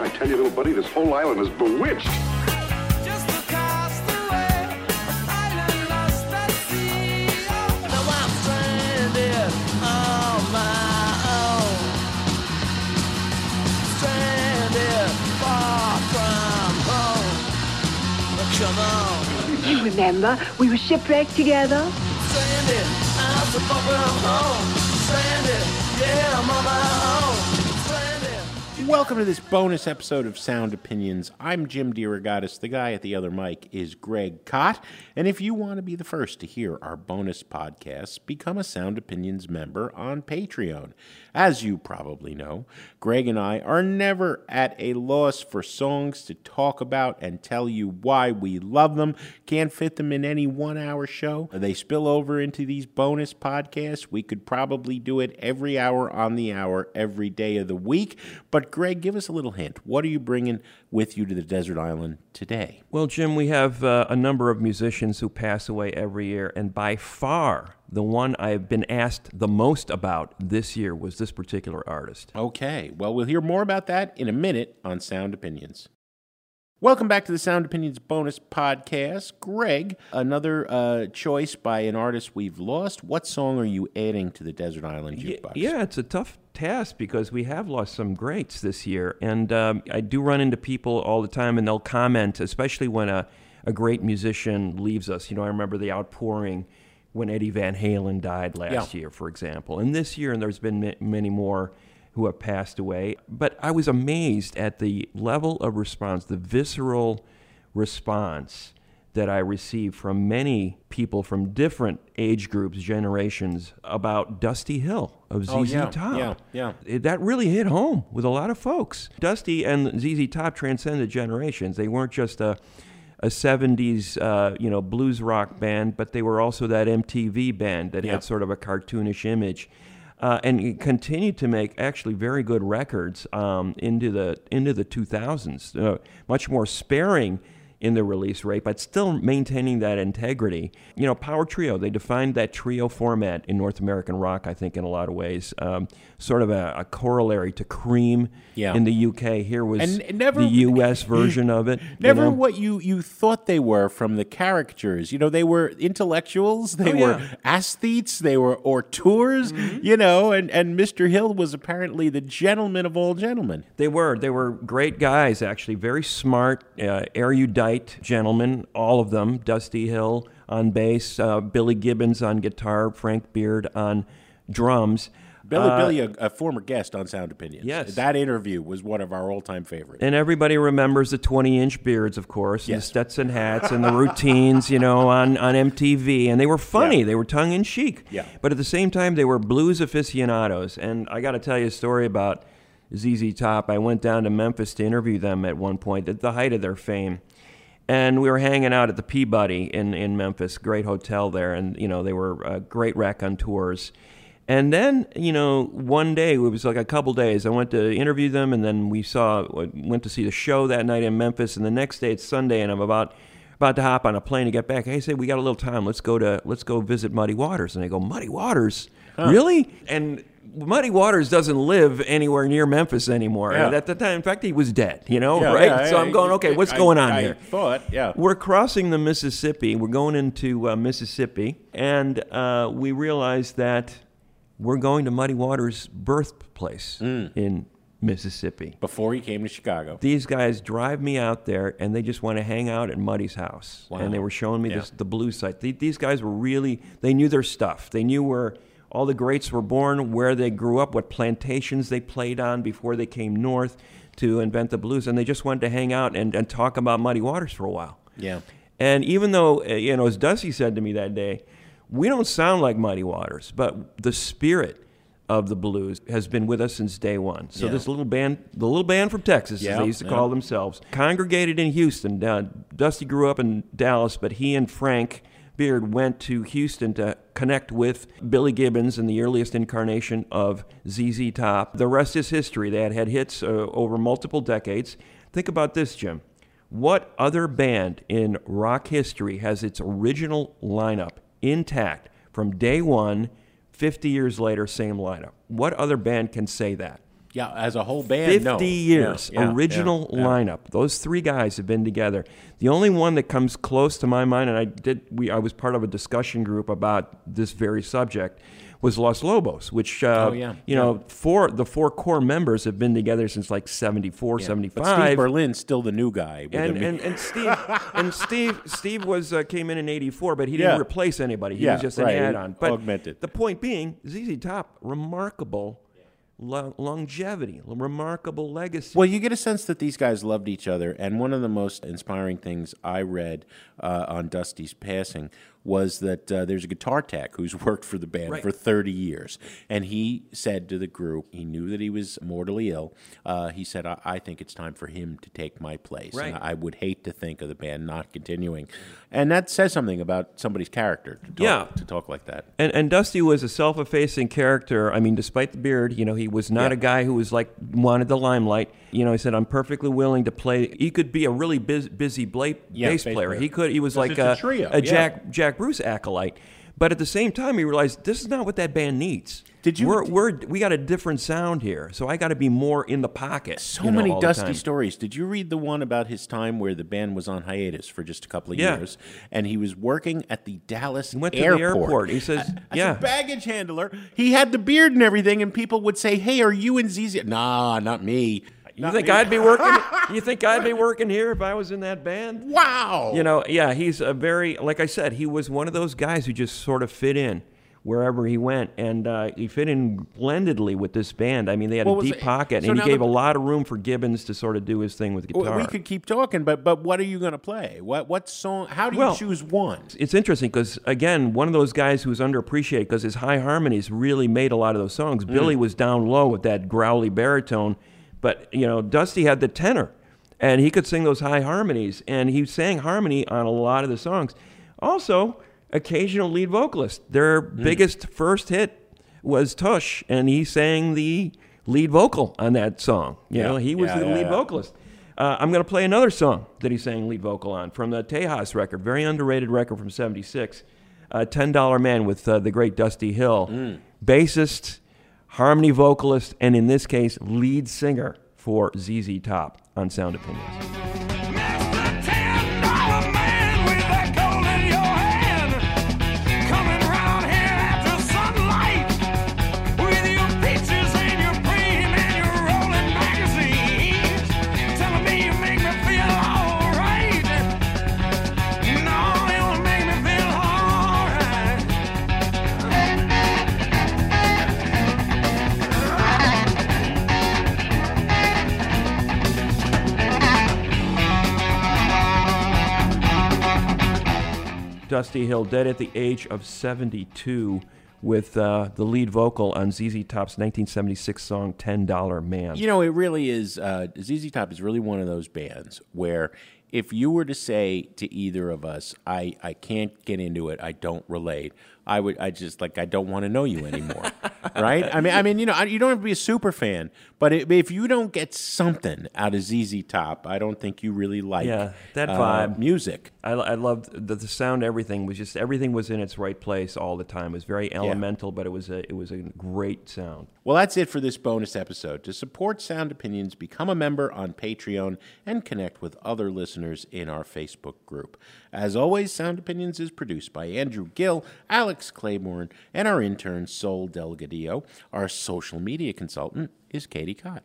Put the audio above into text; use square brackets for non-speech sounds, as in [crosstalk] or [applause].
I tell you, little buddy, this whole island is bewitched. Just across the way, an island lost at sea. Now I'm stranded on my own. Stranded far from home. Come on, You remember, we were shipwrecked together. stranded, I'm so far from home. Stranded, yeah, I'm on my own. Welcome to this bonus episode of Sound Opinions. I'm Jim DeRogatis. The guy at the other mic is Greg Kot. And if you want to be the first to hear our bonus podcasts, become a Sound Opinions member on Patreon. As you probably know, Greg and I are never at a loss for songs to talk about and tell you why we love them. Can't fit them in any one hour show. They spill over into these bonus podcasts. We could probably do it every hour on the hour, every day of the week. But, Greg, give us a little hint. What are you bringing with you to the desert island today? Well, Jim, we have uh, a number of musicians who pass away every year, and by far the one I've been asked the most about this year was this particular artist. Okay, well, we'll hear more about that in a minute on Sound Opinions. Welcome back to the Sound Opinions bonus podcast. Greg, another uh, choice by an artist we've lost. What song are you adding to the Desert Island Jukebox? Yeah, it's a tough task because we have lost some greats this year, and um, I do run into people all the time, and they'll comment, especially when a, a great musician leaves us. You know, I remember the outpouring when Eddie Van Halen died last Yeah. year, for example, and this year, and there's been ma- many more who have passed away. But I was amazed at the level of response, the visceral response that I received from many people from different age groups, generations, about Dusty Hill of ZZ Oh, yeah, Top. yeah, yeah. It- that really hit home with a lot of folks. Dusty and ZZ Top transcended generations. They weren't just a a 70s uh, you know blues rock band, but they were also that MTV band that Yeah. had sort of a cartoonish image. Uh, and continued to make actually very good records um, into the into the 2000s. Uh, much more sparing in the release rate, but still maintaining that integrity. You know, Power Trio, they defined that trio format in North American rock, I think, in a lot of ways. Um, sort of a, a corollary to Cream Yeah. in the UK. Here was And never- the US version of it. you Never know? what you, you thought they were from the caricatures. You know, they were intellectuals, they Oh, were yeah. aesthetes, they were auteurs, Mm-hmm. you know, and, and Mr. Hill was apparently the gentleman of all gentlemen. They were. They were great guys, actually. Very smart, uh, erudite gentlemen, all of them. Dusty Hill on bass, uh, Billy Gibbons on guitar, Frank Beard on drums. Billy Uh, Billy, a, a former guest on Sound Opinions. Yes. That interview was one of our all time favorites. And everybody remembers the 20 inch beards, of course, and Yes. the Stetson hats and the routines, you know, on, on MTV. And they were funny, Yeah. they were tongue in cheek. Yeah. But at the same time, they were blues aficionados. And I got to tell you a story about ZZ Top. I went down to Memphis to interview them at one point, at the height of their fame. And we were hanging out at the Peabody in, in Memphis, great hotel there. And, you know, they were a great raconteurs. And then, you know, one day, it was like a couple days, I went to interview them, and then we saw, went to see the show that night in Memphis. And the next day, it's Sunday, and I'm about about to hop on a plane to get back. Hey, say we got a little time. Let's go to let's go visit Muddy Waters. And they go, Muddy Waters, really? And Muddy Waters doesn't live anywhere near Memphis anymore. Yeah. At the time, in fact, he was dead. You know, Yeah, right? yeah, so I- I'm going, okay, what's I- going on I here? thought, yeah. We're crossing the Mississippi. We're going into uh, Mississippi, and uh, we realize that we're going to Muddy Waters' birthplace Mm. in Mississippi. Before he came to Chicago. These guys drive me out there, and they just want to hang out at Muddy's house. Wow. And they were showing me Yeah. this, the blue site. The- These guys were really, they knew their stuff. They knew where all the greats were born, where they grew up, what plantations they played on before they came north to invent the blues. And they just wanted to hang out and, and talk about Muddy Waters for a while. Yeah. And even though, uh, you know, as Dusty said to me that day, we don't sound like Muddy Waters, but the spirit of the blues has been with us since day one. So Yeah. this little band, the little band from Texas, Yeah, as they used to yeah. call themselves, congregated in Houston. Uh, Dusty grew up in Dallas, but he and Frank Beard went to Houston to connect with Billy Gibbons in the earliest incarnation of ZZ Top. The rest is history. They had had hits uh, over multiple decades. Think about this, Jim. What other band in rock history has its original lineup intact from day one, 50 years later, same lineup? What other band can say that? Yeah, as a whole band, 50 no. years, Yeah, yeah, original yeah, yeah. lineup. Those three guys have been together. The only one that comes close to my mind, and I did, we, I was part of a discussion group about this very subject, was Los Lobos, which, uh, Oh, yeah, you know, four the four core members have been together since like 74, Yeah. 75. But Steve Berlin's still the new guy. and, and, and Steve [laughs] and Steve Steve was uh, came in in '84, but he didn't Yeah. replace anybody. He Yeah, was just right, an add-on. But augmented. the point being, ZZ Top, remarkable lo- longevity, remarkable legacy. Well, you get a sense that these guys loved each other, and one of the most inspiring things I read uh, on Dusty's passing was that uh, there's a guitar tech who's [laughs] worked for the band Right. for 30 years, and he said to the group, he knew that he was mortally ill. Uh, he said, I-, "I think it's time for him to take my place, Right. and I would hate to think of the band not continuing." And that says something about somebody's character to talk, Yeah. to talk like that. And, and Dusty was a self-effacing character. I mean, despite the beard, you know, he was not Yeah. a guy who was like wanted the limelight. You know, he said, "I'm perfectly willing to play." He could be a really bus- busy bla- Yeah, bass bass player. player. He could. He was like a a, trio, a yeah. Jack Jack Bruce acolyte. But at the same time, he realized this is not what that band needs. Did you- We're, we're we got a different sound here, so I got to be more in the pocket. So you know, many dusty stories. Did you read the one about his time where the band was on hiatus for just a couple of Yeah. years, and he was working at the Dallas went to the airport? airport. He says, as yeah. a baggage handler. He had the beard and everything, and people would say, "Hey, are you in ZZ?" Nah, not me. You Not think me." I'd be working? [laughs] you think I'd be working here if I was in that band? Wow. You know, yeah, he's a very, like I said, he was one of those guys who just sort of fit in wherever he went, and uh, he fit in blendedly with this band. I mean, they had What a deep it- pocket, so and he gave the- a lot of room for Gibbons to sort of do his thing with guitar. we could keep talking, but but what are you going to play? What what song? How do you Well, choose one? it's interesting because again, one of those guys who was underappreciated because his high harmonies really made a lot of those songs. Mm. Billy was down low with that growly baritone, but you know, Dusty had the tenor, and he could sing those high harmonies, and he sang harmony on a lot of the songs. Also, occasional lead vocalist. Their Mm. biggest first hit was Tush, and he sang the lead vocal on that song. You Yeah. know, he was Yeah, the yeah, lead vocalist. Uh, I'm going to play another song that he sang lead vocal on from the Tejas record, very underrated record from '76. Uh, $10 Man with uh, the great Dusty Hill, Mm. bassist, harmony vocalist, and in this case, lead singer for ZZ Top on Sound Opinions. Dusty Hill, dead at the age of 72, with uh, the lead vocal on ZZ Top's 1976 song $10 Man. You know, it really is. Uh, ZZ Top is really one of those bands where if you were to say to either of us, I, I can't get into it, I don't relate, I would, I just like, I don't want to know you anymore. [laughs] right? I mean, I mean, you know, you don't have to be a super fan, but it, if you don't get something out of ZZ Top, I don't think you really like Yeah, that uh, vibe. music. I, I loved the, the sound. Everything was just everything was in its right place all the time. It was very elemental, but it was a it was a great sound. Well, that's it for this bonus episode. To support Sound Opinions, become a member on Patreon and connect with other listeners in our Facebook group. As always, Sound Opinions is produced by Andrew Gill, Alex Claiborne, and our intern, Sol Delgadillo. Our social media consultant is Katie Cott.